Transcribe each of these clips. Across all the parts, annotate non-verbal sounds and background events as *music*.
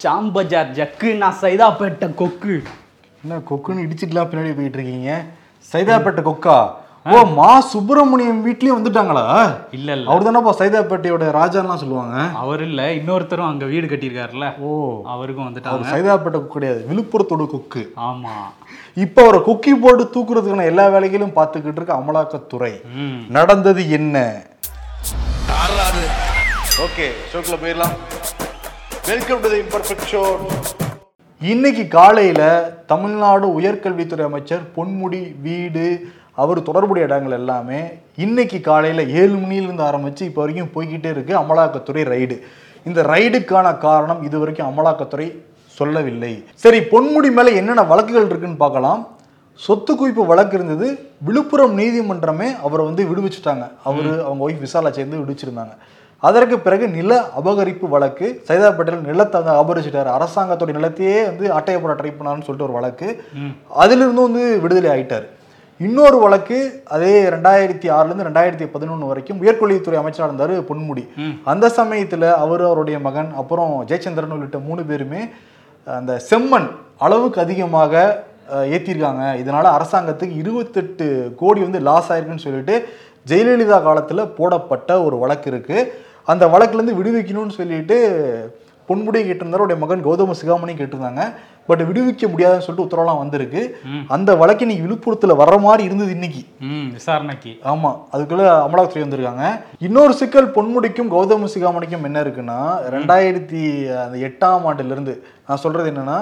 சாம்பஜார் jug நான் சைதாப்பேட்டை கொக்கு. என்ன கொக்குன்னு இடிச்சிட்டுலாம் பின்னாடி போயிட்டு இருக்கீங்க? சைதாப்பேட்டை கொக்கா? ஓ மா சுப்பிரமணியம் வீட்லயே வந்துட்டாங்களா? இல்ல இல்ல. அவர் தானப்பா சைதாப்பேட்டையோட ராஜான்லாம் சொல்லுவாங்க. அவர் இல்ல இன்னொருத்தரும் அங்க வீடு கட்டியிருக்காருல்ல. ஓ. அவருக்கும் அவர் வந்துட்டாங்க சைதாப்பேட்டை கொக்கு கிடையாது விழுப்புரத்தோட கொக்கு. ஆமா. இப்போ அவரை கொக்கி போட்டு தூக்குறதுக்கான எல்லா வேலைகளும் பார்த்துக்கிட்டு இருக்க அமலாக்கத்துறை. ம். நடந்தது என்ன? ஓகே ஷோக்குள்ள போயிடலாம். Welcome to the imperfect show இன்னைக்கு காலையில தமிழ்நாடு உயர்கல்வித்துறை அமைச்சர் பொன்முடி வீடு அவர் தொடர்புடைய இடங்கள் எல்லாமே இன்னைக்கு காலையில ஏழு மணியிலிருந்து ஆரம்பிச்சு இப்போ வரைக்கும் போய்கிட்டே இருக்கு அமலாக்கத்துறை ரைடு. இந்த ரைடுக்கான காரணம் இது வரைக்கும் அமலாக்கத்துறை சொல்லவில்லை. சரி பொன்முடி மேல என்னென்ன வழக்குகள் இருக்குன்னு பார்க்கலாம். சொத்து குவிப்பு வழக்கு இருந்தது. விழுப்புரம் நீதிமன்றமே அவரை வந்து விடுவிச்சுட்டாங்க. அவரு அவங்க ஒய்ஃப் விசாலா சேர்ந்து விடுவிச்சிருந்தாங்க. அதற்கு பிறகு நில அபகரிப்பு வழக்கு சைதாப்பேட்டையில் நிலத்தை வந்து அபகரிச்சிட்டாரு. அரசாங்கத்தோட நிலத்தையே வந்து அட்டையை போட ட்ரை பண்ணாருன்னு சொல்லிட்டு ஒரு வழக்கு. அதிலிருந்தும் வந்து விடுதலை ஆயிட்டார். இன்னொரு வழக்கு அதே ரெண்டாயிரத்தி ஆறுலேருந்து ரெண்டாயிரத்தி பதினொன்று வரைக்கும் உயர்கல்வித்துறை அமைச்சராக இருந்தார் பொன்முடி. அந்த சமயத்தில் அவர் அவருடைய மகன் அப்புறம் ஜெயச்சந்திரன் உள்ளிட்ட மூணு பேருமே அந்த செம்மண் அளவுக்கு அதிகமாக அஹ், ஏத்திருக்காங்க. இதனால அரசாங்கத்துக்கு இருபத்தெட்டு கோடி வந்து லாஸ் ஆயிருக்குன்னு சொல்லிட்டு ஜெயலலிதா காலத்துல போடப்பட்ட ஒரு வழக்கு இருக்கு. அந்த வழக்குல இருந்து விடுவிக்கணும்னு சொல்லிட்டு பொன்முடி கேட்டிருந்தாரு அவருடைய மகன் கௌதம சிகாமணி கேட்டிருந்தாங்க. பட் விடுவிக்க முடியாதுன்னு சொல்லிட்டு உத்தரவுலாம் வந்திருக்கு. அந்த வழக்கு இன்னைக்கு விழுப்புரத்துல வர்ற மாதிரி இருந்தது இன்னைக்கு. விசாரணைக்கு. ஆமா அதுக்குள்ள அமலாக்கத்துறை வந்திருக்காங்க. இன்னொரு சிக்கல் பொன்முடிக்கும் கௌதம சிகாமணிக்கும் என்ன இருக்குன்னா ரெண்டாயிரத்தி அந்த எட்டாம் ஆண்டுல இருந்து நான் சொல்றது என்னன்னா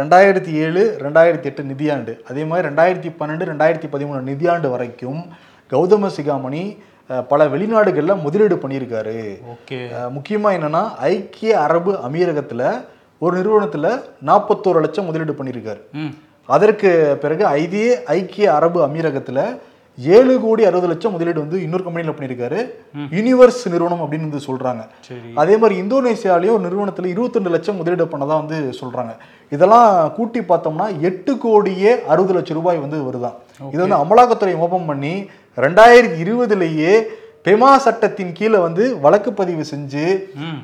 ரெண்டாயிரத்தி ஏழு ரெண்டாயிரத்தி எட்டு நிதியாண்டு. அதே மாதிரி ரெண்டாயிரத்தி பன்னெண்டு ரெண்டாயிரத்தி பதிமூணு நிதியாண்டு வரைக்கும் கௌதம சிகாமணி பல வெளிநாடுகளில் முதலீடு பண்ணியிருக்காரு. ஓகே. அஹ், முக்கியமா என்னன்னா ஐக்கிய அரபு அமீரகத்துல ஒரு நிறுவனத்துல நாற்பத்தோரு லட்சம் முதலீடு பண்ணியிருக்காரு. அதற்கு பிறகு இதே ஐக்கிய அரபு அமீரகத்துல ஏழு கோடி அறுபது லட்சம் முதலீடு வந்து இன்னொரு கம்பெனியில் பண்ணியிருக்காரு. யூனிவர்ஸ் நிறுவனம் அப்படின்னு வந்து சொல்றாங்க. சரி. அதே மாதிரி இந்தோனேசியாலேயும் ஒரு நிறுவனத்துல 22 லட்சம் முதலீடு பண்ணதா வந்து சொல்றாங்க. இதெல்லாம் கூட்டி பார்த்தோம்னா எட்டு கோடியே அறுபது லட்சம் ரூபாய் வந்து வருதாம் இது வந்து அமலாக்கத்துறை ஓபன் பண்ணி ரெண்டாயிரத்தி இருபதுலேயே பெமா சட்டத்தின் கீழே வந்து வழக்கு பதிவு செஞ்சு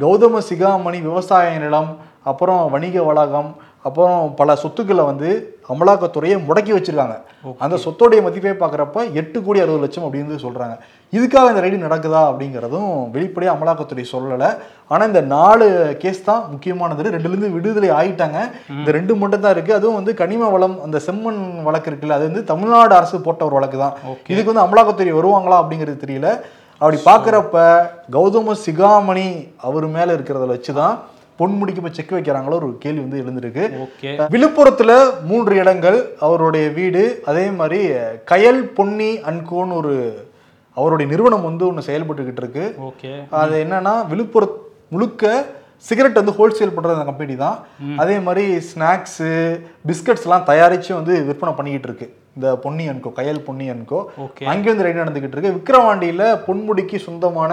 கௌதம சிகாமணி விவசாய நிலம் அப்புறம் வணிக வளாகம் அப்புறம் பல சொத்துக்களை வந்து அமலாக்கத்துறையை முடக்கி வச்சிருக்காங்க. அந்த சொத்தோடைய மதிப்பை பார்க்குறப்ப எட்டு கோடி அறுபது லட்சம் அப்படின்னு சொல்றாங்க. இதுக்காக இந்த ரைடு நடக்குதா அப்படிங்கிறதும் வெளிப்படையாக அமலாக்கத்துறை சொல்லலை. ஆனால் இந்த நாலு கேஸ் தான் முக்கியமானது. ரெண்டுலேருந்து விடுதலை ஆயிட்டாங்க. இந்த ரெண்டு மட்டும் தான் இருக்கு. அதுவும் வந்து கனிம வளம் அந்த செம்மண் வழக்கு இருக்குல்ல அது வந்து தமிழ்நாடு அரசு போட்ட ஒரு வழக்கு தான். இதுக்கு வந்து அமலாக்கத்துறை வருவாங்களா அப்படிங்கிறது தெரியல. அப்படி பார்க்குறப்ப கௌதம சிகாமணி அவர் மேலே இருக்கிறத வச்சு தான் பொன்முடிக்கு இப்போ செக் வைக்கிறாங்களோ ஒரு கேள்வி வந்து எழுந்திருக்கு. விழுப்புரத்துல மூன்று இடங்கள் அவருடைய வீடு அதே மாதிரி கயல் பொன்னி அன்கோன்னு ஒரு அவருடைய நிறுவனம் வந்து ஒன்று செயல்பட்டுக்கிட்டு இருக்கு. அது என்னன்னா விழுப்புரம் முழுக்க சிகரெட் வந்து ஹோல்சேல் பண்ற அந்த கம்பெனி தான். அதே மாதிரி ஸ்நாக்ஸு பிஸ்கட்ஸ்லாம் தயாரிச்சு வந்து விற்பனை பண்ணிக்கிட்டு இருக்கு. இந்த Ponni and co Kayal Ponni and co அங்கே வந்து ரைடு நடந்துகிட்டு இருக்கு. விக்கிரவாண்டியில பொன்முடிக்கு சொந்தமான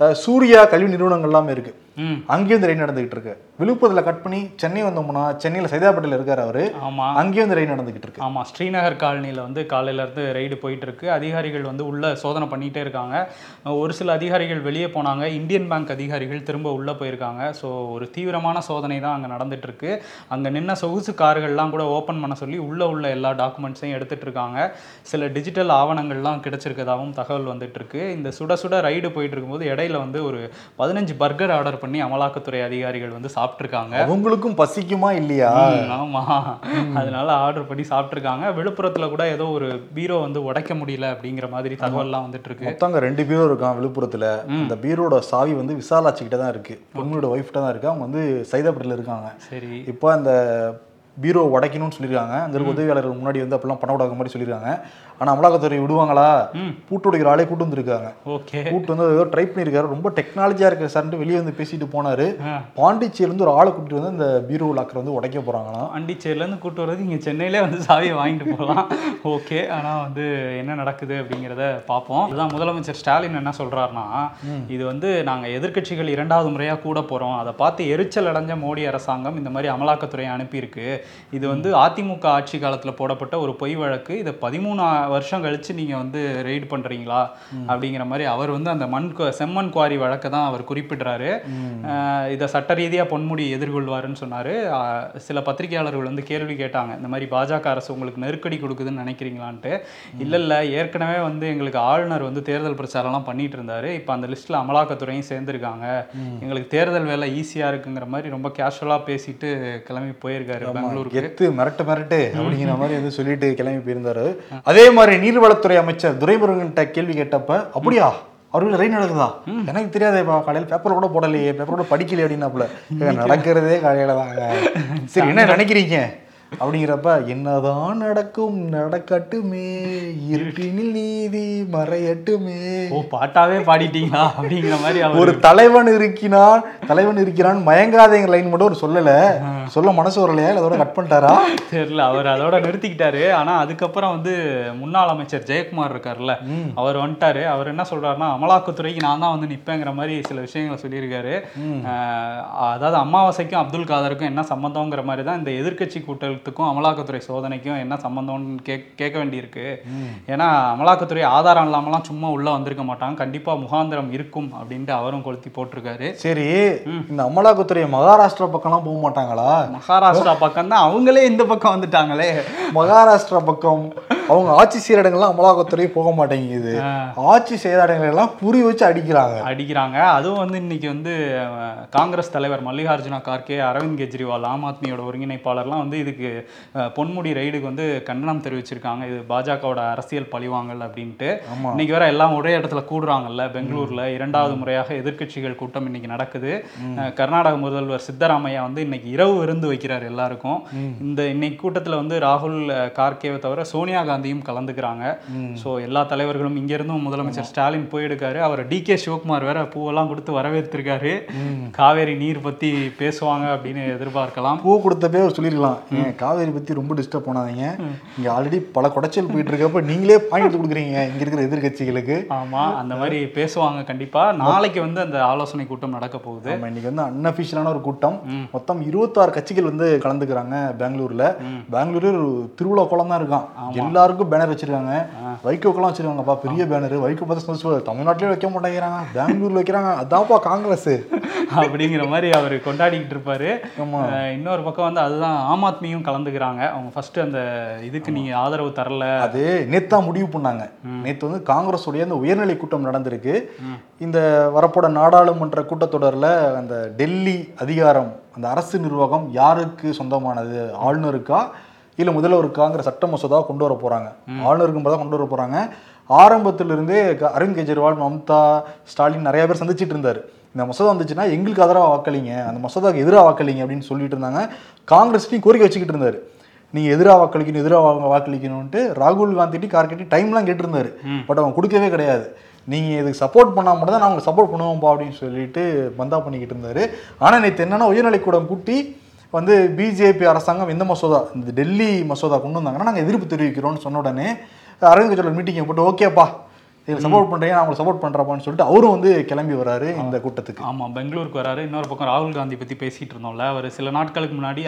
சூர்யா கல்வி நிறுவனங்கள் எல்லாமே இருக்கு. ம். அங்கேயும் இந்த ரைடு நடந்துகிட்டு இருக்கு. விழுப்புரத்துல கட் பண்ணி சென்னை வந்தோம்னா சென்னையில சைதாப்பேட்டையில இருக்காரு அவரு. ஆமா. அங்கேயும் இந்த ரைடு நடந்துகிட்டு இருக்கு. ஆமா ஸ்ரீநகர் காலனியில் வந்து காலையில இருந்து ரைடு போயிட்டு இருக்கு. அதிகாரிகள் வந்து உள்ள சோதனை பண்ணிட்டே இருக்காங்க. ஒரு சில அதிகாரிகள் வெளியே போனாங்க. இந்தியன் பேங்க் அதிகாரிகள் திரும்ப உள்ள போயிருக்காங்க. ஸோ ஒரு தீவிரமான சோதனை தான் அங்கே நடந்துட்டு இருக்கு. அங்கே நின்ன சொகுசு கார்கள்லாம் கூட ஓப்பன் பண்ண சொல்லி உள்ள உள்ள எல்லா டாக்குமெண்ட்ஸையும் எடுத்துட்டு இருக்காங்க. சில டிஜிட்டல் ஆவணங்கள்லாம் கிடைச்சிருக்கதாகவும் தகவல் வந்துட்டு இருக்கு. இந்த சுட சுட ரைடு போயிட்டு இருக்கும்போது இடையில வந்து ஒரு பதினஞ்சு பர்கர் ஆர்டர் பண்ணி அமலாக்கத்துறை அதிகாரிகள் வந்து சாப்பிட்ருக்காங்க அவங்களுக்கும் பசிக்குமா இல்லையா? ம், ஆமா. அதனால ஆர்டர் பண்ணி சாப்பிட்ருக்காங்க விழுப்புரத்துல கூட ஏதோ ஒரு பீரோ வந்து உடைக்க முடியல அப்படிங்கிற மாதிரி தகவல்லாம் வந்துட்டு இருக்கு மொத்தம் அங்க ரெண்டு பீரோ இருக்கான் விழுப்புரத்துல. அந்த பீரோட சாவி வந்து விசாலாட்சி கிட்ட தான் இருக்கு. பொண்ணோட ஒய்ஃப் தான் இருக்கு. அவங்க வந்து சைதாப்பேட்டையில இருக்காங்க. சரி. இப்போ அந்த பீரோ உடைக்கணும்னு சொல்லியிருக்காங்க. அந்த உதவியாளர்கள் முன்னாடி வந்து அப்பெல்லாம் பணம் விடாத மாதிரி சொல்லியிருக்காங்க. ஆனா அமலாக்கத்துறை விடுவாங்களா? பூட்டு உடைக்கிற ஆளே கூட்டு வந்திருக்காங்க. ஓகே. கூட்டு வந்து ஏதோ ட்ரை பண்ணியிருக்காரு. ரொம்ப டெக்னாலஜியா இருக்கு சார்ன்ட்டு வெளியே வந்து பேசிட்டு போனாரு. இருந்து ஒரு ஆளை கூட்டிட்டு வந்து அந்த பீரோ லாக்கர் வந்து உடைக்க போறாங்களாம். பாண்டிச்சேரியிலேருந்து கூட்டு வர்றது இங்கே சென்னையிலே வந்து சாவியை வாங்கிட்டு போகலாம் ஓகே. ஆனால் வந்து என்ன நடக்குது அப்படிங்கிறத பார்ப்போம். இதுதான் முதலமைச்சர் ஸ்டாலின் என்ன சொல்கிறாருன்னா இது வந்து நாங்கள் எதிர்க்கட்சிகள் இரண்டாவது முறையாக கூட போகிறோம் அதை பார்த்து எரிச்சல் அடைஞ்ச மோடி அரசாங்கம் இந்த மாதிரி அமலாக்கத்துறையை அனுப்பியிருக்கு. இது வந்து அதிமுக ஆட்சி காலத்தில் போடப்பட்ட ஒரு பொய் வழக்கு. இதை பதிமூணு வருஷம் கழிச்சு நீங்கள் வந்து ரெய்டு பண்ணுறீங்களா அப்படிங்கிற மாதிரி அவர் வந்து அந்த மண் செம்மண் குவாரி வழக்கை தான் அவர் குறிப்பிடுறாரு. இதை சட்ட ரீதியாக பொன்முடி எதிர்கொள்வாருன்னு சொன்னார். சில பத்திரிகையாளர்கள் வந்து கேள்வி கேட்டாங்க இந்த மாதிரி பாஜக அரசு உங்களுக்கு நெருக்கடி கொடுக்குதுன்னு நினைக்கிறீங்களான்ட்டு? இல்லை இல்லை ஏற்கனவே வந்து எங்களுக்கு ஆளுநர் வந்து தேர்தல் பிரச்சாரம்லாம் பண்ணிட்டு இருந்தாரு. இப்போ அந்த லிஸ்ட்டில் அமலாக்கத்துறையும் சேர்ந்துருக்காங்க. எங்களுக்கு தேர்தல் வேலை ஈஸியாக இருக்குங்கிற மாதிரி ரொம்ப கேஷுவலாக பேசிட்டு கிளம்பி போயிருக்காரு பெங்களூருக்கு எத்து மிரட்டு மிரட்டு அப்படிங்கிற மாதிரி வந்து சொல்லிட்டு கிளம்பி போயிருந்தாரு. அதே மாதிரி நீர்வளத்துறை அமைச்சர் துரைமுருகன்கிட்ட கேள்வி கேட்டப்ப அப்படியா? அவர்கள் ரெயின் நடக்குதா எனக்கு தெரியாதேப்பா காலையில் பேப்பர் கூட போடலையே பேப்பர் கூட படிக்கலையே அப்படின்னாப்புல. "ஏங்க, நடக்கிறதே காலையில தாங்க. சரி என்ன நினைக்கிறீங்க? அப்படிங்கிறப்ப என்னதான் நடக்கும் நடக்கட்டுமே. இருட்டினில் நீதி மறையட்டுமே. ஓ பாட்டாவே பாடிட்டீங்களா? அப்படிங்கிற மாதிரி ஒரு தலைவன் இருக்கிறான் தலைவன் இருக்கிறான் மயங்காதேங்கிற லைன் மட்டும் ஒரு சொல்லல. சொல்ல மனசு வரலையா? அதோட கட் பண்ணிட்டாரா? தெரியல அவர் அதோட நிறுத்திக்கிட்டாரு. ஆனா அதுக்கப்புறம் வந்து முன்னாள் அமைச்சர் ஜெயக்குமார் இருக்கார்ல அவர் வந்துட்டாரு. அவர் என்ன சொல்றாருன்னா அமலாக்கத்துறைக்கு நான் தான் வந்து நிப்பேங்கிற மாதிரி சில விஷயங்களை சொல்லியிருக்காரு. அதாவது அமாவாசைக்கும் அப்துல் காதருக்கும் என்ன சம்பந்தங்கிற மாதிரி தான் இந்த எதிர்க்கட்சி கூட்டத்துக்கும் அமலாக்கத்துறை சோதனைக்கும் என்ன சம்பந்தம்னு கேக் கேட்க வேண்டியிருக்கு. ஏன்னா அமலாக்கத்துறை ஆதாரம் இல்லாமலாம் சும்மா உள்ள வந்திருக்க மாட்டாங்க. கண்டிப்பா முகாந்திரம் இருக்கும் அப்படின்ட்டு அவரும் கொளுத்தி போட்டிருக்காரு. சரி இந்த அமலாக்கத்துறை மகாராஷ்டிரா பக்கம்லாம் போக மாட்டாங்களா? மகாராஷ்டிரா பக்கம் தான் அவங்களே இந்த பக்கம் வந்துட்டாங்களே. மகாராஷ்டிரா பக்கம் அவங்க ஆட்சி செய்யற இடங்கள்லாம் அமலாக்கத்துறை போக மாட்டேங்குது. ஆட்சி செய்யற இடங்கள் எல்லாம் புரி வச்சு அடிக்கிறாங்க. அடிக்கிறாங்க. அதுவும் வந்து இன்னைக்கு வந்து காங்கிரஸ் தலைவர் மல்லிகார்ஜுனா கார்கே அரவிந்த் கெஜ்ரிவால் ஆம் ஆத்மியோட ஒருங்கிணைப்பாளர்லாம் வந்து இதுக்கு பொன்முடி ரைடுக்கு வந்து கண்டனம் தெரிவிச்சிருக்காங்க. இது பாஜகவோட அரசியல் பழிவாங்கல் அப்படின்ட்டு. இன்னைக்கு வேற எல்லாம் ஒரே இடத்துல கூடுறாங்கல்ல பெங்களூர்ல. இரண்டாவது முறையாக எதிர்க்கட்சிகள் கூட்டம் இன்னைக்கு நடக்குது. கர்நாடக முதல்வர் சித்தராமையா வந்து இன்னைக்கு இரவு விருந்து வைக்கிறார் எல்லாருக்கும். இந்த இன்னைக்கு கூட்டத்துல வந்து ராகுல் கார்கேவை தவிர சோனியா காந்தியும் கலந்துக்கிறாங்க. ஸோ எல்லா தலைவர்களும் இங்க இருந்தும் முதலமைச்சர் ஸ்டாலின் போயிருக்காரு. அவர் டி கே சிவகுமார் வேற பூவெல்லாம் கொடுத்து வரவேற்றிருக்காரு. காவேரி நீர் பத்தி பேசுவாங்க அப்படின்னு எதிர்பார்க்கலாம். பூ கொடுத்தப்பே அவர் சொல்லிருக்கலாம் ஏன் காவேரி பத்தி ரொம்ப டிஸ்டர்ப் பண்ணாதீங்க. இங்க ஆல்ரெடி பல குடைச்சல் போயிட்டு இருக்கப்ப நீங்களே பாயிண்ட் எடுத்து கொடுக்குறீங்க. இங்க இருக்கிற எதிர்க்கட்சிகளுக்கு ஆமா அந்த மாதிரி பேசுவாங்க கண்டிப்பா. நாளைக்கு வந்து அந்த ஆலோசனை கூட்டம் நடக்க போகுது. ஆமா இன்னைக்கு வந்து அன்அபிஷியலான ஒரு கூட்டம். மொத்தம் இருபத்தாறு கட்சிகள் வந்து கலந்துக்கிறாங்க பெங்களூர்ல. பெங்களூரு ஒரு திருவிழா குளம் தான் இருக்கான் எல்லாருக்கும் பேனர் வச்சிருக்காங்க. வைகோக்கெல்லாம் வச்சிருக்காங்கப்பா பெரிய பேனர் வைகோ பார்த்து சந்தோஷம் தமிழ்நாட்டிலே வைக்க மாட்டேங்கிறாங்க. பெங்களூர்ல வைக்கிறாங்க. அதான்ப்பா காங்கிரஸ். அப்படிங்கிற மாதிரி அவர் கொண்டாடிக்கிட்டு இருப்பாரு. இன்னொரு பக்கம் வந்து அதுதான் ஆம் ஆத்மியும் கலந்துக்கிறாங்க. அவங்க ஃபர்ஸ்ட் அந்த இதுக்கு நீங்க ஆதரவு தரல. அது நேத்தா முடிவு பண்ணாங்க. நேத்து வந்து காங்கிரஸ் உடைய அந்த உயர்நிலை கூட்டம் நடந்திருக்கு. இந்த வரப்போட நாடாளுமன்ற கூட்டத்தொடர்ல அந்த டெல்லி அதிகாரம் அந்த அரசு நிர்வாகம் யாருக்கு சொந்தமானது? ஆளுநருக்கா? இல்ல முதல்வருக்காங்கிற சட்ட மசோதா கொண்டு வர போறாங்க. ஆளுநருக்கு தான் கொண்டு வர போறாங்க. ஆரம்பத்திலிருந்தே அரவிந்த் கெஜ்ரிவால் மம்தா ஸ்டாலின் நிறைய பேர் சந்திச்சிட்டு இருந்தாரு. இந்த மசோதா வந்துச்சுன்னா எங்களுக்கு ஆதரவா வாக்களிங்க அந்த மசோதாவுக்கு எதிராக வாக்களிங்க அப்படின்னு சொல்லிட்டு இருந்தாங்க. காங்கிரஸ்லையும் கோரிக்கை வச்சுக்கிட்டு இருந்தாரு. நீங்க எதிராக வாக்களிக்கணும் எதிராக வாக்களிக்கணும்ட்டு ராகுல் காந்திட்டி கார்கெட்டி டைம்லாம் கேட்டிருந்தாரு. பட் அவங்க கொடுக்கவே கிடையாது. நீங்க இதுக்கு சப்போர்ட் பண்ணா மட்டும் தான் நான் உங்களுக்கு சப்போர்ட் பண்ணுவோம்ப்பா அப்படின்னு சொல்லிட்டு பந்தா பண்ணிக்கிட்டு இருந்தாரு. ஆனா நேற்று என்னன்னா உயர்நிலைக்கூடம் கூட்டி வந்து பிஜேபி அரசாங்கம் எந்த மசோதா இந்த டெல்லி மசோதா கொண்டு வந்தாங்கன்னா நாங்கள் எதிர்ப்பு தெரிவிக்கிறோம்னு சொன்ன உடனே அரவிந்த் கெஜ்ரிவால் மீட்டிங்கை போட்டு ஓகேப்பா. இதில் சப்போர்ட் பண்ணுறீங்க நான் உங்களுக்கு சப்போர்ட் பண்ணுறப்பான்னு சொல்லிட்டு அவரும் வந்து கிளம்பி வராரு இந்த கூட்டத்துக்கு. ஆமா பெங்களூருக்கு வராரு இன்னொரு பக்கம் ராகுல் காந்தி பத்தி பேசிட்டு இருந்தோம்ல. அவர் சில நாட்களுக்கு முன்னாடி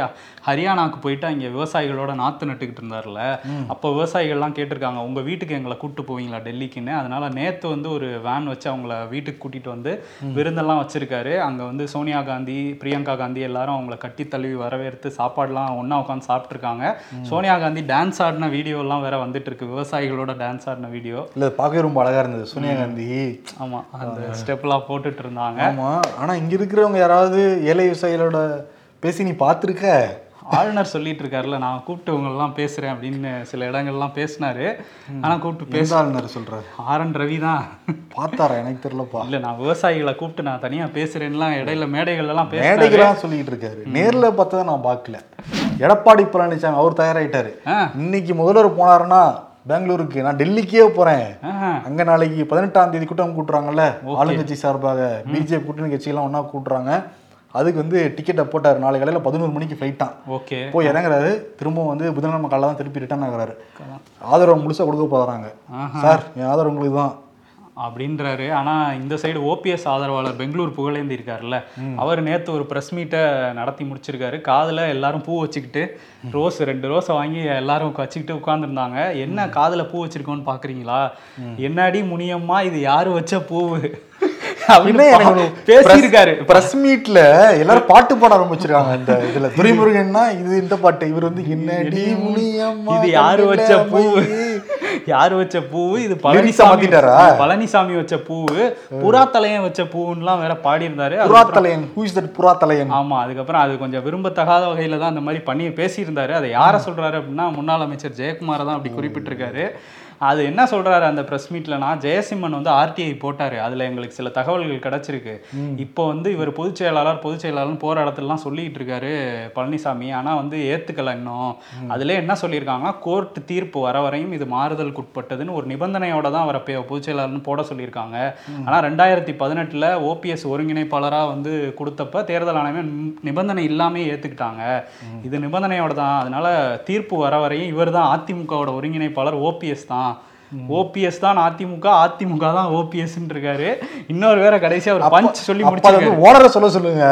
ஹரியானாக்கு போயிட்டு அங்க விவசாயிகளோட நாத்து நட்டுக்கிட்டு இருந்தார்ல. அப்போ விவசாயிகள்லாம் கேட்டிருக்காங்க உங்க வீட்டுக்கு எங்களை கூட்டு போவீங்களா டெல்லிக்குன்னு? அதனால நேத்து வந்து ஒரு வேன் வச்சு அவங்கள வீட்டுக்கு கூட்டிட்டு வந்து விருந்தெல்லாம் வச்சிருக்காரு. அங்க வந்து சோனியா காந்தி பிரியங்கா காந்தி எல்லாரும் அவங்கள கட்டி தழுவி வரவேற்று சாப்பாடுலாம் ஒண்ணா உட்காந்து சாப்பிட்ருக்காங்க சோனியா காந்தி டான்ஸ் ஆடின வீடியோ எல்லாம் வேற வந்துட்டு இருக்கு. விவசாயிகளோட டான்ஸ் ஆடின வீடியோ இல்லை பார்க்கவே ரொம்ப அழகா இருந்தது. சோனியா காந்தி. ஆமா அந்த ஸ்டெப்லாம் போட்டுட்டு இருந்தாங்க. ஆமா. ஆனா இங்க இருக்கிறவங்க யாராவது ஏழை விவசாயிகளோட பேசி நீ பார்த்துருக்க? ஆளுநர் சொல்லிட்டு இருக்காருல்ல நான் கூப்பிட்டு உங்களெல்லாம் பேசுறேன் அப்படின்னு சில இடங்கள்லாம் பேசினாரு. ஆனா கூப்பிட்டு பேச ஆளுநர் சொல்றாரு? ஆர். என். ரவி தான். பார்த்தாரா? எனக்கு தெரியலப்பா. இல்ல நான் விவசாயிகளை கூப்பிட்டு நான் தனியா பேசுறேன்லாம் இடையில மேடைகள்ல எல்லாம் பேசினாரு. மேடைகளாம் சொல்லிட்டு இருக்காரு. நேர்ல பார்த்ததை நான் பார்க்கல. எடப்பாடி பழனிசாமி அவர் தயாராயிட்டாரு. ஆ. இன்னைக்கு முதல்வர் போனாருன்னா பெங்களூருக்கு நான் டெல்லிக்கே போறேன். ஆஹா. அங்க நாளைக்கு பதினெட்டாம் தேதி கூட்டம் கூட்டுறாங்கல்ல? ஆளுங்கட்சி சார்பாக பிஜேபி கூட்டணி கட்சியெல்லாம் ஒண்ணா கூட்டுறாங்க. அதுக்கு வந்து டிக்கெட்டை போட்டார். நாளை காலையில பதினோரு மணிக்கு ஃப்ளைட் தான். ஓகே. போய் இறங்குறாரு. திரும்பவும் வந்து புதன்கிழமை காலைல தான் திருப்பி ரிட்டர்ன் ஆகுறாரு. ஆதரவு முழுசா கொடுக்க போறாங்க. ஆஹா. சார் என் ஆதரவு உங்களுக்கு தான். அப்படின்றாரு. ஆனா இந்த சைடு ஓபிஎஸ் ஆதரவாளர் பெங்களூர் புகழேந்தி இருக்காருல்ல அவர் நேத்து ஒரு பிரஸ் மீட்டை நடத்தி முடிச்சிருக்காரு. காதுல எல்லாரும் பூ வச்சுக்கிட்டு ரோஸ் ரெண்டு ரோஸை வாங்கி எல்லாரும் வச்சுக்கிட்டு உட்கார்ந்துருந்தாங்க. என்ன காதுல பூ வச்சிருக்கோன்னு பாக்குறீங்களா? என்னடி முனியம்மா இது யாரு வச்ச பூவு *laughs* அப்படின்னு பேசியிருக்காரு பிரஸ் மீட்ல எல்லாரும் பாட்டு பாட ஆரம்பிச்சிருக்காங்க இந்த இதுல. துரைமுருகன்னா இது இந்த பாட்டு இவர் வந்து என்னடி முனியம்மா இது யாரு வச்ச மை. யாரு வச்ச பூவு? இது பழனிசாமி? பழனிசாமி வச்ச பூவு. புறாத்தலையன் வச்ச பூவுன்னுலாம் வேற பாடியிருந்தாரு. புறாத்தலையன். ஹூ இஸ் தட் புறாத்தலையன்? ஆமா அதுக்கப்புறம் அது கொஞ்சம் விரும்பத்தகாத வகையில தான் அந்த மாதிரி பண்ணி பேசியிருந்தாரு. அதை யாரை சொல்றாரு அப்படின்னா முன்னாள் அமைச்சர் ஜெயக்குமாரை தான் அப்படி குறிப்பிட்டிருக்காரு. அது என்ன சொல்றாரு அந்த பிரஸ் மீட்லனா ஜெயசிம்மன் வந்து ஆர்டிஐ போட்டாரு. அதுல எங்களுக்கு சில தகவல்கள் கிடைச்சிருக்கு. இப்போ வந்து இவர் பொதுச் செயலாளர் பொதுச் செயலாளர்னு போற இடத்துலலாம் சொல்லிட்டு இருக்காரு பழனிசாமி. ஆனா வந்து ஏத்துக்கல இன்னும். அதுல என்ன சொல்லியிருக்காங்கன்னா கோர்ட் தீர்ப்பு வர வரையும் இது மாறுதலுக்கு உட்பட்டதுன்னு ஒரு நிபந்தனையோட தான் அவரை பொதுச் செயலாளர்னு போட சொல்லியிருக்காங்க. ஆனா ரெண்டாயிரத்தி பதினெட்டுல ஓபிஎஸ் ஒருங்கிணைப்பாளரா வந்து கொடுத்தப்ப தேர்தல் ஆணையம் நிபந்தனை இல்லாமே ஏத்துக்கிட்டாங்க. இது நிபந்தனையோட தான். அதனால தீர்ப்பு வர வரையும் இவர் தான் அதிமுகவோட ஒருங்கிணைப்பாளர் ஓபிஎஸ் தான். ஓபிஎஸ் தான் அதிமுக அதிமுக தான் ஓபிஎஸ் இருக்காரு இன்னொரு வேற கடைசியா ஒரு பஞ்ச் சொல்லி வந்து ஓனரை சொல்ல சொல்லுங்க.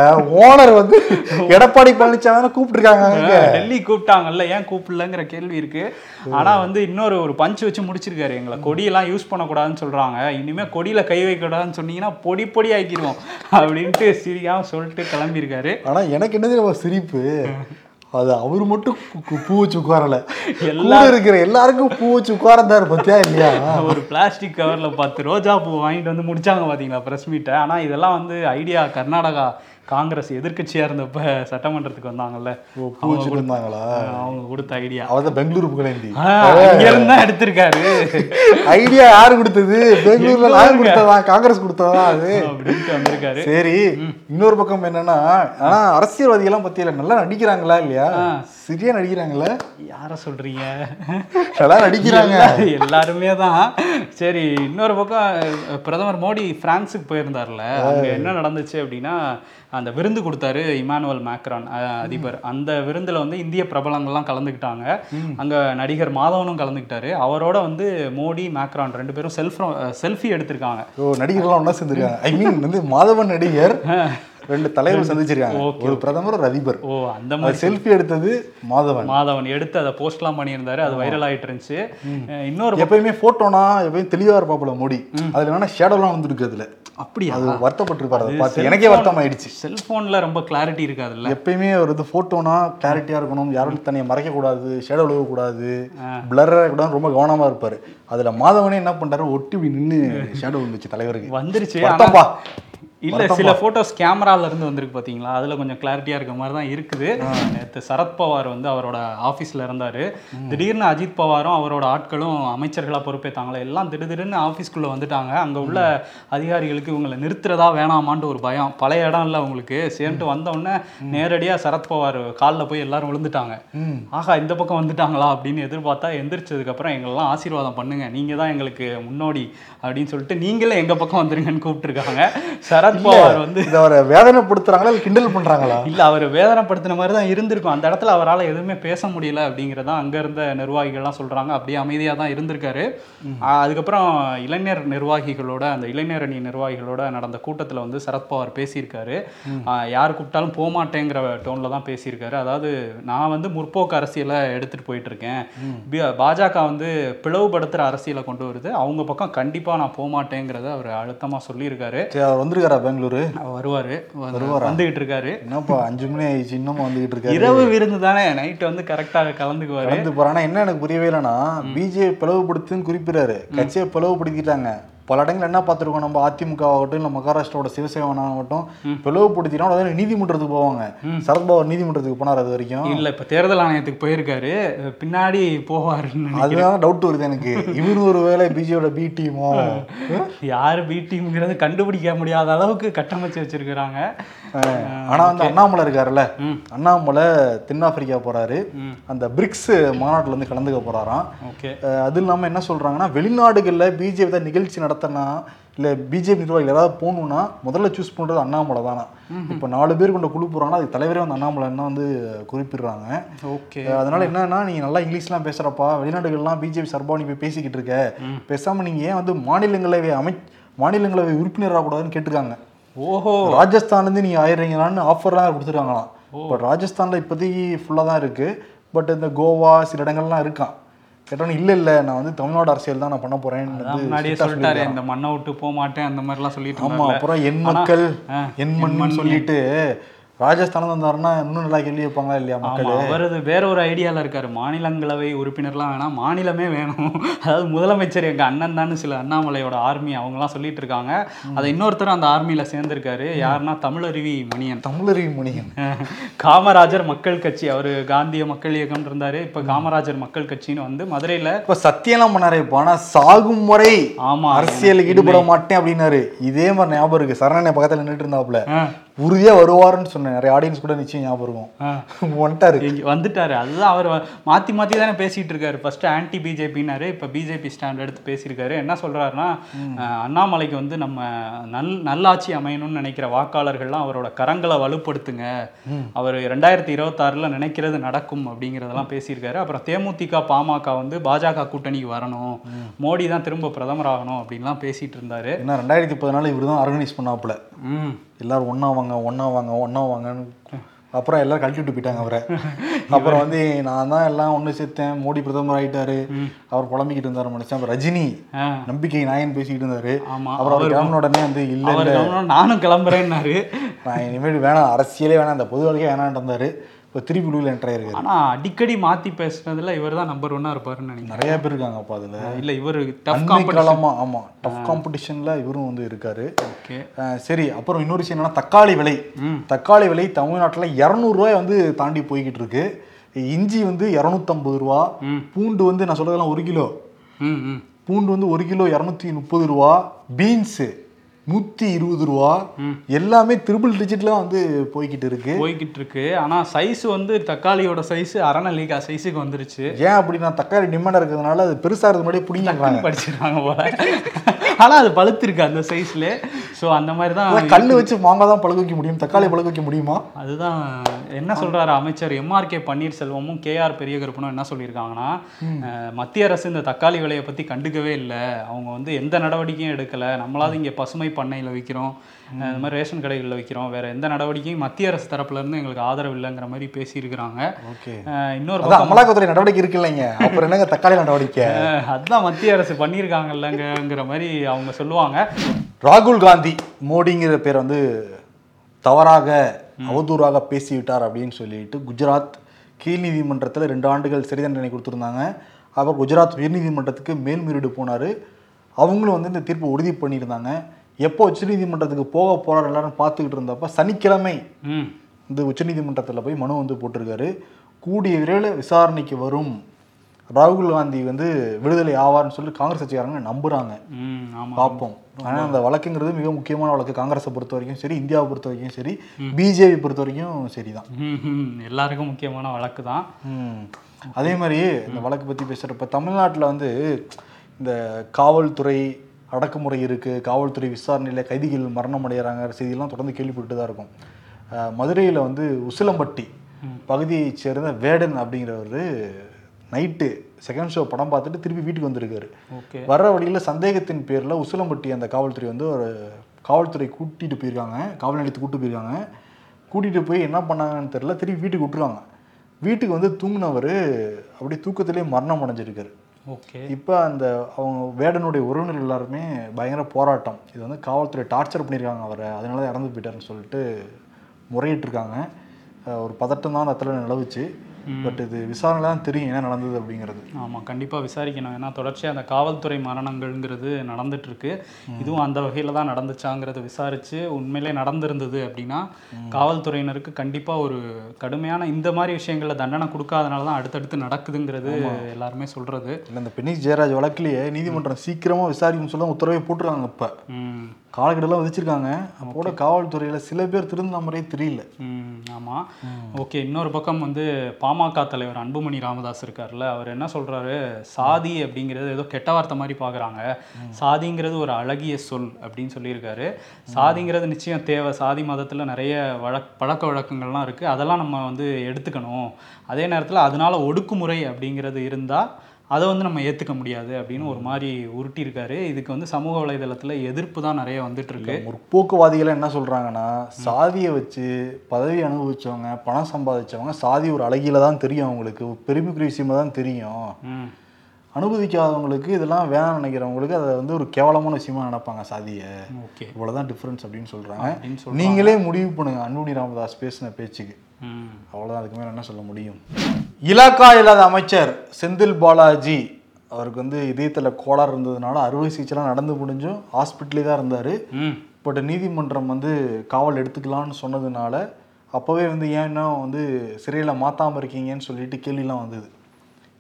ஓனர் வந்து *laughs* எடப்பாடி பழனிசாமி கூப்பிட்டுருக்காங்க. டெல்லி கூப்பிட்டாங்கல்ல ஏன் கூப்பிடலங்கிற கேள்வி இருக்கு. ஆனா வந்து இன்னொரு ஒரு பஞ்ச் வச்சு முடிச்சிருக்காரு எங்களை. கொடியெல்லாம் யூஸ் பண்ணக்கூடாதுன்னு சொல்றாங்க. இனிமே கொடியில கை வைக்கக்கூடாதுன்னு சொன்னீங்கன்னா பொடி பொடி ஆக்கிடுவோம் அப்படின்ட்டு சிரிக்காம சொல்லிட்டு கிளம்பியிருக்காரு. ஆனா எனக்கு என்ன தெரியுமா சிரிப்பு? அது அவர் மட்டும் பூ வச்சு உட்காரல. எல்லா- கூட இருக்கிற எல்லாருக்கும் பூ வச்சு உட்கார்ந்தாரு பத்தியா இல்லையா? ஒரு பிளாஸ்டிக் கவர்ல பத்து ரோஜா பூ வாங்கிட்டு வந்து முடிச்சாங்க பாத்தீங்களா பிரஸ் மீட்டை ஆனா இதெல்லாம் வந்து ஐடியா கர்நாடகா காங்கிரஸ் எதிர்க்கட்சியா இருந்தப்ப சட்டமன்றத்துக்கு வந்தாங்கல்ல? இருந்தாங்களா அவங்க கொடுத்த ஐடியா அவர் தான் பெங்களூரு புகழேந்தி. இருந்தா எடுத்திருக்காரு. ஐடியா யாரு கொடுத்தது? பெங்களூர்ல இருக்க? கொடுத்ததா? காங்கிரஸ் கொடுத்ததா அது? அப்படின்ட்டு வந்திருக்காரு. சரி இன்னொரு பக்கம் என்னன்னா ஆனா அரசியல்வாதிகள்லாம் பத்தியில நல்லா நடிக்கிறாங்களா இல்லையா? சரியா நடிக்கிறாங்களா? யார சொல்றீங்க? நல்லா நடிக்கிறாங்க. எல்லா- எல்லாருமே தான். சரி இன்னொரு பக்கம் பிரதமர் மோடி பிரான்ஸுக்கு போயிருந்தார்ல. அங்க என்ன நடந்துச்சு அப்படின்னா அந்த விருந்து கொடுத்தாரு இமானுவல் மேக்ரான் அதிபர். அந்த விருந்துல வந்து இந்திய பிரபலங்கள்லாம் கலந்துக்கிட்டாங்க. அங்க நடிகர் மாதவனும் கலந்துக்கிட்டாரு. அவரோட வந்து மோடி மேக்ரான் ரெண்டு பேரும் செல்ஃப் செல்ஃபி எடுத்திருக்காங்க. ஓ நடிகர்லாம் ஒண்ணா சேர்ந்துருக்காங்க. ஐ மீன் வந்து மாதவன் நடிகர். ரெண்டு தலைவர் சந்திச்சிருக்காங்க. ஒரு பிரதமர் ஒரு அதிபர் ஓ அந்த மாதிரி செல்ஃபி எடுத்தது மாதவன். மாதவன் எடுத்து அதை போஸ்ட்லாம் பண்ணியிருந்தாரு அது வைரல் ஆயிட்டு இருந்துச்சு. இன்னொரு எப்பயுமே போட்டோனா எப்பயும் தெளிவா இருப்பாப்புல மோடி. அதுல வேணா ஷேடோலாம் வந்துருக்கு அதுல. அப்படியா? அது வருத்தப்பட்டிருப்பாரு பார்த்து. எனக்கே வருத்தம் ஆயிடுச்சு செல்போன்ல ரொம்ப கிளாரிட்டி இருக்காதுல்ல? எப்பயுமே ஒரு இது போட்டோனா கிளாரிட்டியா இருக்கணும். யாரும் தன்னை மறைக்க கூடாது ஷேடோ விழுக கூடாது பிளர் கூடாது ரொம்ப கவனமா இருப்பாரு. அதுல மாதவனே என்ன பண்றாரு ஒட்டி நின்னு ஷேடோ விழுந்துச்சு தலைவருக்கு. வந்துருச்சு இல்ல சில போட்டோஸ் கேமரால இருந்து வந்திருக்கு பாத்தீங்களா? அதுல கொஞ்சம் கிளாரிட்டியா இருக்க மாதிரி தான் இருக்குது. நேத்து சரத்பவார் வந்து அவரோட ஆபீஸ்ல இருந்தாரு. திடீர்னு அஜித் பவாரும் அவரோட ஆட்களும் அமைச்சர்களா பொறுப்பேத்தாங்களே எல்லாம் திடீர்னு ஆபீஸ்க்குள்ள வந்துட்டாங்க. அங்க உள்ள அதிகாரிகளுக்கு இவங்களை நிறுத்துறதா வேணாமான்ட்டு ஒரு பயம். பழைய இடம் இல்ல அவங்களுக்கு. சேர்ந்துட்டு வந்த உடனே நேரடியா சரத்பவார் காலில் போய் எல்லாரும் விழுந்துட்டாங்க. ஆகா இந்த பக்கம் வந்துட்டாங்களா அப்படின்னு எதிர்பார்த்தா எந்திரிச்சதுக்கு அப்புறம் எங்களெல்லாம் ஆசீர்வாதம் பண்ணுங்க. நீங்க தான் எங்களுக்கு முன்னோடி அப்படின்னு சொல்லிட்டு நீங்களே எங்க பக்கம் வந்துருங்கன்னு கூப்பிட்டுருக்காங்க. சரத்பவார் வந்து இதை அவரை வேதனைப்படுத்துறாங்களா இல்ல கிண்டல் பண்றாங்களா? இல்ல அவர் வேதனைப்படுத்தின மாதிரி தான் இருந்திருக்கும். அந்த இடத்துல அவரால் எதுவுமே பேச முடியல அப்படிங்கிறதான் அங்க இருந்த நிர்வாகிகள்லாம் சொல்றாங்க. அப்படியே அமைதியா தான் இருந்திருக்காரு. அதுக்கப்புறம் இளைஞர் நிர்வாகிகளோட அந்த இளைஞர் அணி நிர்வாகிகளோட நடந்த கூட்டத்துல வந்து சரத்பவார் பேசியிருக்காரு. யார் கூப்பிட்டாலும் போக மாட்டேங்கிற டோன்ல தான் பேசியிருக்காரு. அதாவது நான் வந்து முற்போக்கு அரசியலை எடுத்துட்டு போயிட்டு இருக்கேன் பாஜக வந்து பிளவுபடுத்துற அரசியலை கொண்டு வருது. அவங்க பக்கம் கண்டிப்பா நான் போக மாட்டேங்கிறத அவர் அழுத்தமா சொல்லியிருக்காரு. அவர் வந்திருக்காரா. பெங்களூரு? வருவாரு. வந்துகிட்டு இருக்காரு என்னப்பா அஞ்சு மணி ஆயிடுச்சு இன்னமும் வந்துகிட்டு இருக்காரு இரவு விருந்து தானே நைட் வந்து கரெக்டாக கலந்துக்குவாரு. கலந்து போறானா என்ன எனக்கு புரியவே இல்லைன்னா பிஜேபி பிளவுபடுத்துன்னு குறிப்பிடுறாரு. கட்சியை பிளவுபடுத்திட்டாங்க. பல இடங்கள் என்ன பார்த்துருக்கோம்? நம்ம அதிமுக ஆகட்டும் இல்லை மகாராஷ்டிராவோட சிவசேனா ஆகட்டும் பிளவுபடுத்தினா நீதிமன்றத்துக்கு போவாங்க. சரத்பவார் நீதிமன்றத்துக்கு போனார் அது வரைக்கும். இல்ல இப்ப தேர்தல் ஆணையத்துக்கு போயிருக்காரு. பின்னாடி போவாருன்னு நினைக்கிறேன். அதுதான் டவுட் வருது எனக்கு. இவரு ஒரு வேளை பிஜேபியோட பி டீமோ யாரு பி டீம்ங்கிறது கண்டுபிடிக்க முடியாத அளவுக்கு கட்டமைச்சு வச்சிருக்கிறாங்க. ஆனா வந்து அண்ணாமலை இருக்காருல்ல. அண்ணாமலை தென்னாப்பிரிக்கா போறாரு. அந்த பிரிக்ஸ் மாநாட்டுல இருந்து கலந்துக்க போறாராம். அது இல்லாம என்ன சொல்றாங்கன்னா வெளிநாடுகள்ல பிஜேபி தான் நிகழ்ச்சி நடத்த நடத்தினா இல்லை பிஜேபி நிர்வாகிகள் ஏதாவது போகணும்னா முதல்ல சூஸ் பண்ணுறது அண்ணாமலை தானா. இப்போ நாலு பேர் கொண்ட குழு போகிறாங்கன்னா அதுக்கு தலைவரே வந்து அண்ணாமலைன்னு வந்து குறிப்பிடுறாங்க. ஓகே. அதனால என்னன்னா நீங்க நல்லா இங்கிலீஷ்லாம் பேசுறப்பா வெளிநாடுகள்லாம் பிஜேபி சார்பா நீ போய் பேசிக்கிட்டு இருக்க. பேசாம நீங்க ஏன் வந்து மாநிலங்களவை அமை மாநிலங்களவை உறுப்பினர் ஆகக்கூடாதுன்னு கேட்டிருக்காங்க. ஓஹோ. ராஜஸ்தான்ல இருந்து நீங்க ஆயிடுறீங்களான்னு ஆஃபர்லாம் கொடுத்துருக்காங்களாம். பட் ராஜஸ்தான்ல இப்போதைக்கு ஃபுல்லாக தான் இருக்கு. பட் இந்த கோவா சில இடங்கள்லாம் இருக்கான் கேட்டோன்னு இல்லை இல்லை நான் வந்து தமிழ்நாடு அரசியல் தான் நான் பண்ண வந்து முன்னாடியே சொல்லிட்டாரு. இந்த மண்ணை விட்டு போக மாட்டேன் அந்த மாதிரிலாம் சொல்லிட்டு ஆமா இருந்தாருல்ல. அப்புறம் என் மக்கள் என் மண் சொல்லிட்டு ராஜஸ்தான் வந்தாருன்னா இன்னும் நல்லா கேள்வி வைப்பாங்களா இல்லையா மக்கள்? ஆமா அவரது வேற ஒரு ஐடியால இருக்காரு. மாநிலங்களவை உறுப்பினர்லாம் வேணாம் மாநிலமே வேணும். அதாவது முதலமைச்சர் எங்க அண்ணன் தான் சில அண்ணாமலையோட ஆர்மி அவங்கலாம் சொல்லிட்டு இருக்காங்க. அதை இன்னொருத்தர் அந்த ஆர்மியில சேர்ந்திருக்காரு. யாருன்னா தமிழருவி மணியன். தமிழறிவு முனியன் *laughs* காமராஜர் மக்கள் கட்சி. அவரு காந்திய மக்கள் இயக்கம் இருந்தாரு. இப்ப காமராஜர் மக்கள் கட்சின்னு வந்து மதுரையில இப்ப சத்தியம்லாம் பண்ணாரு. இப்போ ஆனா சாகும் வரை ஆமா அரசியல் ஈடுபட மாட்டேன் அப்படின்னாரு. இதே மாதிரி ஞாபகம் இருக்கு. சரணனை பக்கத்துல நின்றுட்டு இருந்தாப்புல. ஆ, உறுதியா வருவாருன்னு சொன்னேன். நிறைய ஆடியன்ஸ் கூட நிச்சயம் ஞாபகம். இருக்கும். வந்துட்டாரு. இங்க வந்துட்டாரு. அதுதான் அவர் மாத்தி மாத்தி தானே பேசிட்டு இருக்காரு. ஃபர்ஸ்ட் ஆன்டி பிஜேபின்னாரு இப்ப பிஜேபி ஸ்டாண்ட் எடுத்து பேசியிருக்காரு. என்ன சொல்றாருன்னா அஹ், அண்ணாமலைக்கு வந்து நம்ம நல் நல்லாட்சி அமையணும்னு நினைக்கிற வாக்காளர்கள்லாம் அவரோட கரங்களை வலுப்படுத்துங்க. அவர் ரெண்டாயிரத்தி இருபத்தாறுல நினைக்கிறது நடக்கும் அப்படிங்கிறதெல்லாம் பேசியிருக்காரு. அப்புறம் தேமுதிக பாமக வந்து பாஜக கூட்டணிக்கு வரணும். மோடி தான் திரும்ப பிரதமர் ஆகணும் அப்படின்லாம் பேசிட்டு இருந்தாரு. ஏன்னா ரெண்டாயிரத்தி பதினாலு இவர் தான் ஆர்கனைஸ் பண்ணாப்புல. ம். எல்லாரும் ஒண்ணா வாங்க ஒண்ணா வாங்க ஒண்ணா வாங்கன்னு அப்புறம் எல்லாரும் கழட்டி விட்டு போயிட்டாங்க அவரை. அப்புறம் வந்து நான் தான் எல்லாம் ஒண்ணு சேர்த்தேன். மோடி பிரதமர் ஆயிட்டாரு. அவர் புலம்பிக்கிட்டு இருந்தாரு மனுஷன். அப்புறம் ரஜினி நம்பிக்கை நாயன் பேசிக்கிட்டு இருந்தாரு. அப்புறம் அவர் கிளம்பின உடனே வந்து இல்ல நானும் கிளம்புறேன்னாரு. நான் இனிமேல் வேணாம். அரசியலே வேணாம். இந்த பொது வாழ்க்கையே வேணாம்னு இருந்தாரு. இப்போ திருப்பி உள்ள என்ட்ரு ஆயிருக்காரு ஆனா அடிக்கடி மாத்தி பேசுனதுல இவர் தான் நம்பர் ஒன்னா இருப்பாருன்னு நினைக்கிறேன். நிறைய பேர் இருக்காங்க அப்போ அதுல. இல்ல இவர் டஃப் அண்மை காம்படிஷன் காலமா ஆமா டஃப் காம்படிஷன்ல இவரும் வந்து இருக்காரு. ஓகே. சரி அப்புறம் இன்னொரு விஷயம் என்னன்னா தக்காளி விலை. ம். தக்காளி விலை தமிழ்நாட்டுல 200 ரூபாய் வந்து தாண்டி போய்கிட்டு இருக்கு. இஞ்சி வந்து இரநூத்தம்பது ரூபா. பூண்டு வந்து நான் சொல்றதெல்லாம் ஒரு கிலோ. பூண்டு வந்து ஒரு கிலோ இரநூத்தி முப்பது ரூபா. பீன்ஸு நூற்றி இருபது ரூபா. எல்லாமே ட்ரிபிள் டிஜிட்ல வந்து போய்கிட்டு இருக்கு. போய்கிட்டு இருக்கு. ஆனா சைஸ் வந்து தக்காளியோட சைஸ் அரணலிகா சைஸுக்கு வந்துருச்சு. ஏன் அப்படின்னா தக்காளி டிமாண்ட் இருக்கிறதுனால அது பெருசா இருக்கிறது முன்னாடியே பிடிங்கிறாங்க படிச்சிருக்காங்க போல. ஆனா அது பழுத்திருக்கு அந்த சைஸ்ல சோ அந்த மாதிரி தான் கல் வச்சு மாங்காய் தான் பழுக்க வைக்க முடியும்? தக்காளி பழுக்க வைக்க முடியுமா? அதுதான் என்ன சொல்றாரு அமைச்சர்? எம்ஆர்கே பன்னீர்செல்வமும் கேஆர் பெரியகருப்பனும் என்ன சொல்லியிருக்காங்கன்னா மத்திய அரசு இந்த தக்காளி விலையை பத்தி கண்டுக்கவே இல்லை. அவங்க வந்து எந்த நடவடிக்கையும் எடுக்கல. நம்மளாவது இங்க பசுமை பண்ணையில விற்கிறோம் அஹ், இந்த மாதிரி ரேஷன் கடைகளில் விற்கிறோம் வேற எந்த நடவடிக்கையும் மத்திய அரசு தரப்புல இருந்து எங்களுக்கு ஆதரவு இல்லைங்கிற மாதிரி பேசியிருக்கிறாங்க. இன்னொரு அமலாக்கத்துறை நடவடிக்கை இருக்கு இல்லைங்க. அப்புறம் என்னங்க தக்காளி நடவடிக்கை? அதுதான் மத்திய அரசு பண்ணியிருக்காங்கல்லங்கிற மாதிரி அவங்க சொல்லுவாங்க. ராகுல் காந்தி மோடிங்கிற பேர் வந்து தவறாக அவதூறாக பேசிவிட்டார் அப்படின்னு சொல்லிட்டு குஜராத் கீழ் நீதிமன்றத்தில் ரெண்டு ஆண்டுகள் சிறை தண்டனை கொடுத்துருந்தாங்க. அப்புறம் குஜராத் உயர்நீதிமன்றத்துக்கு மேல்முறையீடு போனார். அவங்களும் வந்து இந்த தீர்ப்பை உறுதி பண்ணியிருந்தாங்க. எப்போ உச்சநீதிமன்றத்துக்கு போக போறாரு எல்லாரும் பார்த்துக்கிட்டு இருந்தப்ப சனிக்கிழமை இந்த உச்சநீதிமன்றத்தில் போய் மனு வந்து போட்டிருக்காரு. கூடிய விரைவில் விசாரணைக்கு வரும் ராகுல் காந்தி வந்து விடுதலை ஆவார்னு சொல்லி காங்கிரஸ் கட்சிக்காரங்க நம்புறாங்க. பார்ப்போம் ஆனா அந்த வழக்குங்கிறது மிக முக்கியமான வழக்கு. காங்கிரஸை பொறுத்த வரைக்கும் சரி இந்தியாவை பொறுத்த வரைக்கும் சரி பிஜேபி பொறுத்த வரைக்கும் சரிதான். எல்லாருக்கும் முக்கியமான வழக்கு தான். ம். அதே மாதிரி இந்த வழக்கு பத்தி பேசுறப்ப தமிழ்நாட்டுல வந்து இந்த காவல்துறை அடக்குமுறை இருக்கு காவல்துறை விசாரணையில கைதிகள் மரணம் அடைகிறாங்க செய்தியெல்லாம் தொடர்ந்து கேள்விப்பட்டு தான் இருக்கும். மதுரையில வந்து உசிலம்பட்டி பகுதியைச் சேர்ந்த வேடன் அப்படிங்கிறவர் நைட்டு செகண்ட் ஷோ படம் பார்த்துட்டு திருப்பி வீட்டுக்கு வந்திருக்காரு. ஓகே. வர்ற வழியில் சந்தேகத்தின் பேரில் உசிலம்பட்டி அந்த காவல்துறை வந்து ஒரு காவல்துறை கூட்டிகிட்டு போயிருக்காங்க. காவல் நிலையத்துக்கு கூட்டு போயிருக்காங்க. கூட்டிகிட்டு போய் என்ன பண்ணாங்கன்னு தெரியல திருப்பி வீட்டுக்கு விட்டுருவாங்க. வீட்டுக்கு வந்து தூங்கினவர் அப்படியே தூக்கத்திலே மரணம் அடைஞ்சிருக்காரு. ஓகே. இப்போ அந்த அவங்க வேடனுடைய உறவினர் எல்லாருமே பயங்கர போராட்டம். இது வந்து காவல்துறை டார்ச்சர் பண்ணியிருக்காங்க அவரை. அதனால தான் இறந்து போயிட்டாருன்னு சொல்லிட்டு முறையிட்டிருக்காங்க. ஒரு பதட்டம் தான் அந்த இடத்துல நிலவுச்சு. பட் இது விசாரணை தான் தெரியும் என்ன நடந்தது அப்படிங்கிறது. ஆமாம் கண்டிப்பாக விசாரிக்கணும். ஏன்னா தொடர்ச்சியாக அந்த காவல்துறை மரணங்கள்ங்கிறது நடந்துட்டு இருக்கு இதுவும் அந்த வகையில் தான் நடந்துச்சாங்கிறத விசாரித்து உண்மையிலே நடந்திருந்தது அப்படின்னா காவல்துறையினருக்கு கண்டிப்பாக ஒரு கடுமையான இந்த மாதிரி விஷயங்களில் தண்டனை கொடுக்காதனால தான் அடுத்தடுத்து நடக்குதுங்கிறது எல்லாருமே சொல்கிறது இல்லை இந்த பெனிஸ் ஜெயராஜ் வழக்குலயே நீதிமன்றம் சீக்கிரமா விசாரிக்கணும்னு சொல்ல உத்தரவை போட்டுருக்காங்க இப்போ. ம் காலக்கெடெல்லாம் விதிச்சிருக்காங்க அப்போட காவல்துறையில சில பேர் திருந்த மாதிரியே தெரியல. ம் ஆமாம் ஓகே இன்னொரு பக்கம் வந்து பாமக தலைவர் அன்புமணி ராமதாஸ் இருக்கார்ல அவர் என்ன சொல்றாரு? சாதி அப்படிங்கிறது ஏதோ கெட்ட வார்த்தை மாதிரி பார்க்குறாங்க சாதிங்கிறது ஒரு அழகிய சொல் அப்படின்னு சொல்லியிருக்காரு. சாதிங்கிறது நிச்சயம் தேவை. சாதி மதத்தில் நிறைய வழக் பழக்க வழக்கங்கள்லாம் இருக்குது அதெல்லாம் நம்ம வந்து எடுத்துக்கணும். அதே நேரத்தில் அதனால ஒடுக்குமுறை அப்படிங்கிறது இருந்தால் அதை வந்து நம்ம ஏற்றுக்க முடியாது அப்படின்னு ஒரு மாதிரி உருட்டியிருக்காரு. இதுக்கு வந்து சமூக வலைதளத்தில் எதிர்ப்பு தான் நிறைய வந்துட்டு இருக்கு முற்போக்குவாதிகள் என்ன சொல்றாங்கன்னா சாதியை வச்சு பதவி அனுபவிச்சவங்க பணம் சம்பாதிச்சவங்க சாதி ஒரு அழகில தான் தெரியும் அவங்களுக்கு. பெருமைக்குரிய விஷயமா தான் தெரியும். அனுபவிக்காதவங்களுக்கு இதெல்லாம் வேணாம்னு நினைக்கிறவங்களுக்கு அதை வந்து ஒரு கேவலமான விஷயமா நினைப்பாங்க சாதியை. ஓகே. இவ்வளவுதான் டிஃப்ரென்ஸ் அப்படின்னு சொல்றாங்க. நீங்களே முடிவு பண்ணுங்க. அன்புமணி ராமதாஸ் பேசின பேச்சுக்கு. ம். அவ்வளவுதான். அதுக்கு மேல என்ன சொல்ல முடியும்? இலாக்கா இல்லாத அமைச்சர் செந்தில் பாலாஜி அவருக்கு வந்து இதயத்தில் கோளாறு இருந்ததுனால அறுவை சிகிச்சைலாம் நடந்து முடிஞ்சும் ஹாஸ்பிட்டலே தான் இருந்தார். பட் நீதிமன்றம் வந்து காவல் எடுத்துக்கலாம்னு சொன்னதுனால அப்போவே வந்து ஏன் இன்னும் வந்து சிறையில் மாற்றாமல் இருக்கீங்கன்னு சொல்லிட்டு கேள்விலாம் வந்தது.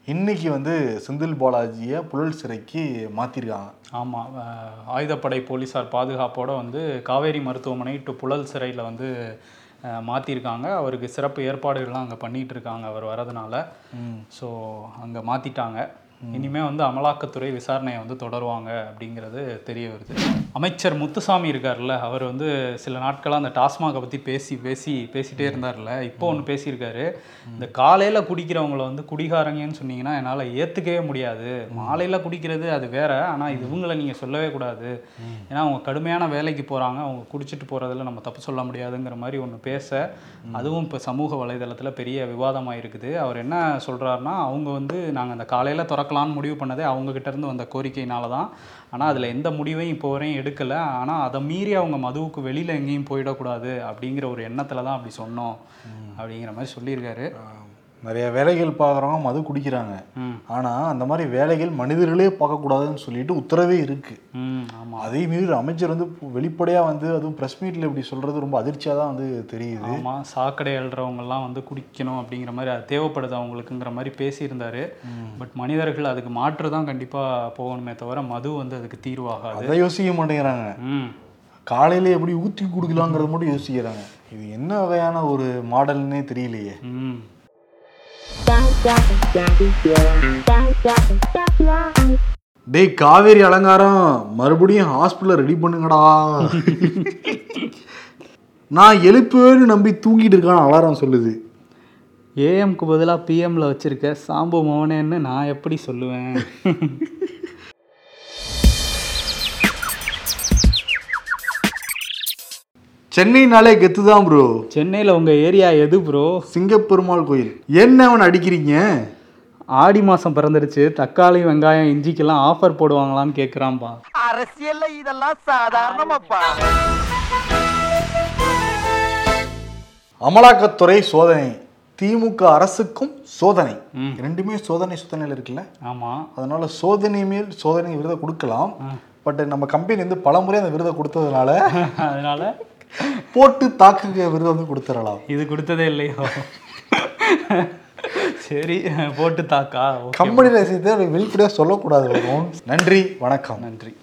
இன்னைக்கு வந்து செந்தில் பாலாஜியை புழல் சிறைக்கு மாற்றிருக்காங்க ஆமாம் ஆயுதப்படை போலீஸார் பாதுகாப்போட வந்து காவேரி மருத்துவமனை டு புழல் சிறையில் வந்து மாற்றிருக்காங்க அவருக்கு சிறப்பு ஏற்பாடுகள்லாம் அங்கே பண்ணிட்டு இருக்காங்க. அவர் வரதுனால. ஸோ அங்கே மாற்றிட்டாங்க இனிமேல் வந்து அமலாக்கத்துறை விசாரணையை வந்து தொடருவாங்க அப்படிங்கிறது தெரிய வருது. அமைச்சர் முத்துசாமி இருக்கார்ல அவர் வந்து சில நாட்களாக அந்த டாஸ்மாகை பற்றி பேசி பேசி பேசிகிட்டே இருந்தார்ல இப்போ ஒன்று பேசியிருக்காரு. இந்த காலையில் குடிக்கிறவங்கள வந்து குடிகாரங்கன்னு சொன்னீங்கன்னா என்னால் ஏற்றுக்கவே முடியாது. மாலையில் குடிக்கிறது அது வேற ஆனால் இது இவங்களை நீங்கள் சொல்லவே கூடாது. ஏன்னா அவங்க கடுமையான வேலைக்கு போகிறாங்க அவங்க குடிச்சிட்டு போகிறதுல நம்ம தப்பு சொல்ல முடியாதுங்கிற மாதிரி ஒன்று பேச அதுவும் இப்போ சமூக வலைதளத்தில் பெரிய விவாதமாக இருக்குது அவர் என்ன சொல்கிறாருன்னா அவங்க வந்து நாங்கள் அந்த காலையில் திறக்கலான்னு முடிவு பண்ணதே அவங்க கிட்ட இருந்து வந்த கோரிக்கையினால தான் ஆனால் அதில் எந்த முடிவையும் இப்போ வரையும் எடுக்கலை. ஆனால் அதை மீறி அவங்க மதுவுக்கு வெளியில் எங்கேயும் போயிடக்கூடாது அப்படிங்கிற ஒரு எண்ணத்தில் தான் அப்படி சொன்னோம். அப்படிங்கிற மாதிரி சொல்லியிருக்காரு. நிறைய வேலைகள் பார்க்குறவங்க மது குடிக்கிறாங்க. ஆனால் அந்த மாதிரி வேலைகள் மனிதர்களே பார்க்கக்கூடாதுன்னு சொல்லிட்டு உத்தரவே ஆமாம் அதே மீறி அமைச்சர் வந்து வெளிப்படையாக வந்து அதுவும் ப்ரெஸ் மீட்டில் இப்படி சொல்கிறது ரொம்ப அதிர்ச்சியாக தான் வந்து தெரியுது. ஆமாம் சாக்கடை அழுறவங்கெல்லாம் வந்து குடிக்கணும் அப்படிங்கிற மாதிரி அது தேவைப்படுது அவங்களுக்குங்கிற மாதிரி பேசியிருந்தாரு. பட் மனிதர்கள் அதுக்கு மாற்று தான் கண்டிப்பாக போகணுமே தவிர மது வந்து அதுக்கு தீர்வாகாது. அதை யோசிக்க மாட்டேங்கிறாங்க. ம். காலையில் எப்படி ஊற்றி கொடுக்கலாங்கிறது மட்டும் யோசிக்கிறாங்க. இது என்ன வகையான ஒரு மாடல்னே தெரியலையே. ம். டேய் காவேரி அலங்காரம் மறுபடியும் ஹாஸ்பிட்டல் ரெடி பண்ணுங்கடா. நான் எழுப்புவேன்னு நம்பி தூங்கிட்டு இருக்கான் அலாரம் சொல்லுது. ஏஎம்க்கு பதிலாக பிஎம்ல வச்சிருக்க சாம்பு மோனேன்னு நான் எப்படி சொல்லுவேன்? சென்னைனாலே கெத்து தான் ப்ரோ சென்னையில் உங்கள் ஏரியா எது ப்ரோ சிங்கப்பெருமாள் கோயில். என்ன அவன் அடிக்கிறீங்க? ஆடி மாதம் பிறந்துருச்சு. தக்காளி வெங்காயம் இஞ்சிக்கெல்லாம் ஆஃபர் போடுவாங்களான்னு கேட்குறான்பா அரசியல்ல இதெல்லாம் சாதாரணமாப்பா. அமலாக்கத்துறை சோதனை. திமுக அரசுக்கும் சோதனை. ரெண்டுமே சோதனை சோதனையில் இருக்குல்ல? ஆமாம் அதனால சோதனை மேல் சோதனை விருதை கொடுக்கலாம். பட் நம்ம கம்பெனி வந்து பலமுறை அந்த விருதை கொடுத்ததுனால *laughs* அதனால போட்டு தாக்குக விருதை வந்து கொடுத்துடலாம். இது கொடுத்ததே இல்லையோ? சரி போட்டு தாக்கா கம்பெனி ரசித்தை வெளிப்படையாக சொல்லக்கூடாது. நன்றி வணக்கம். நன்றி.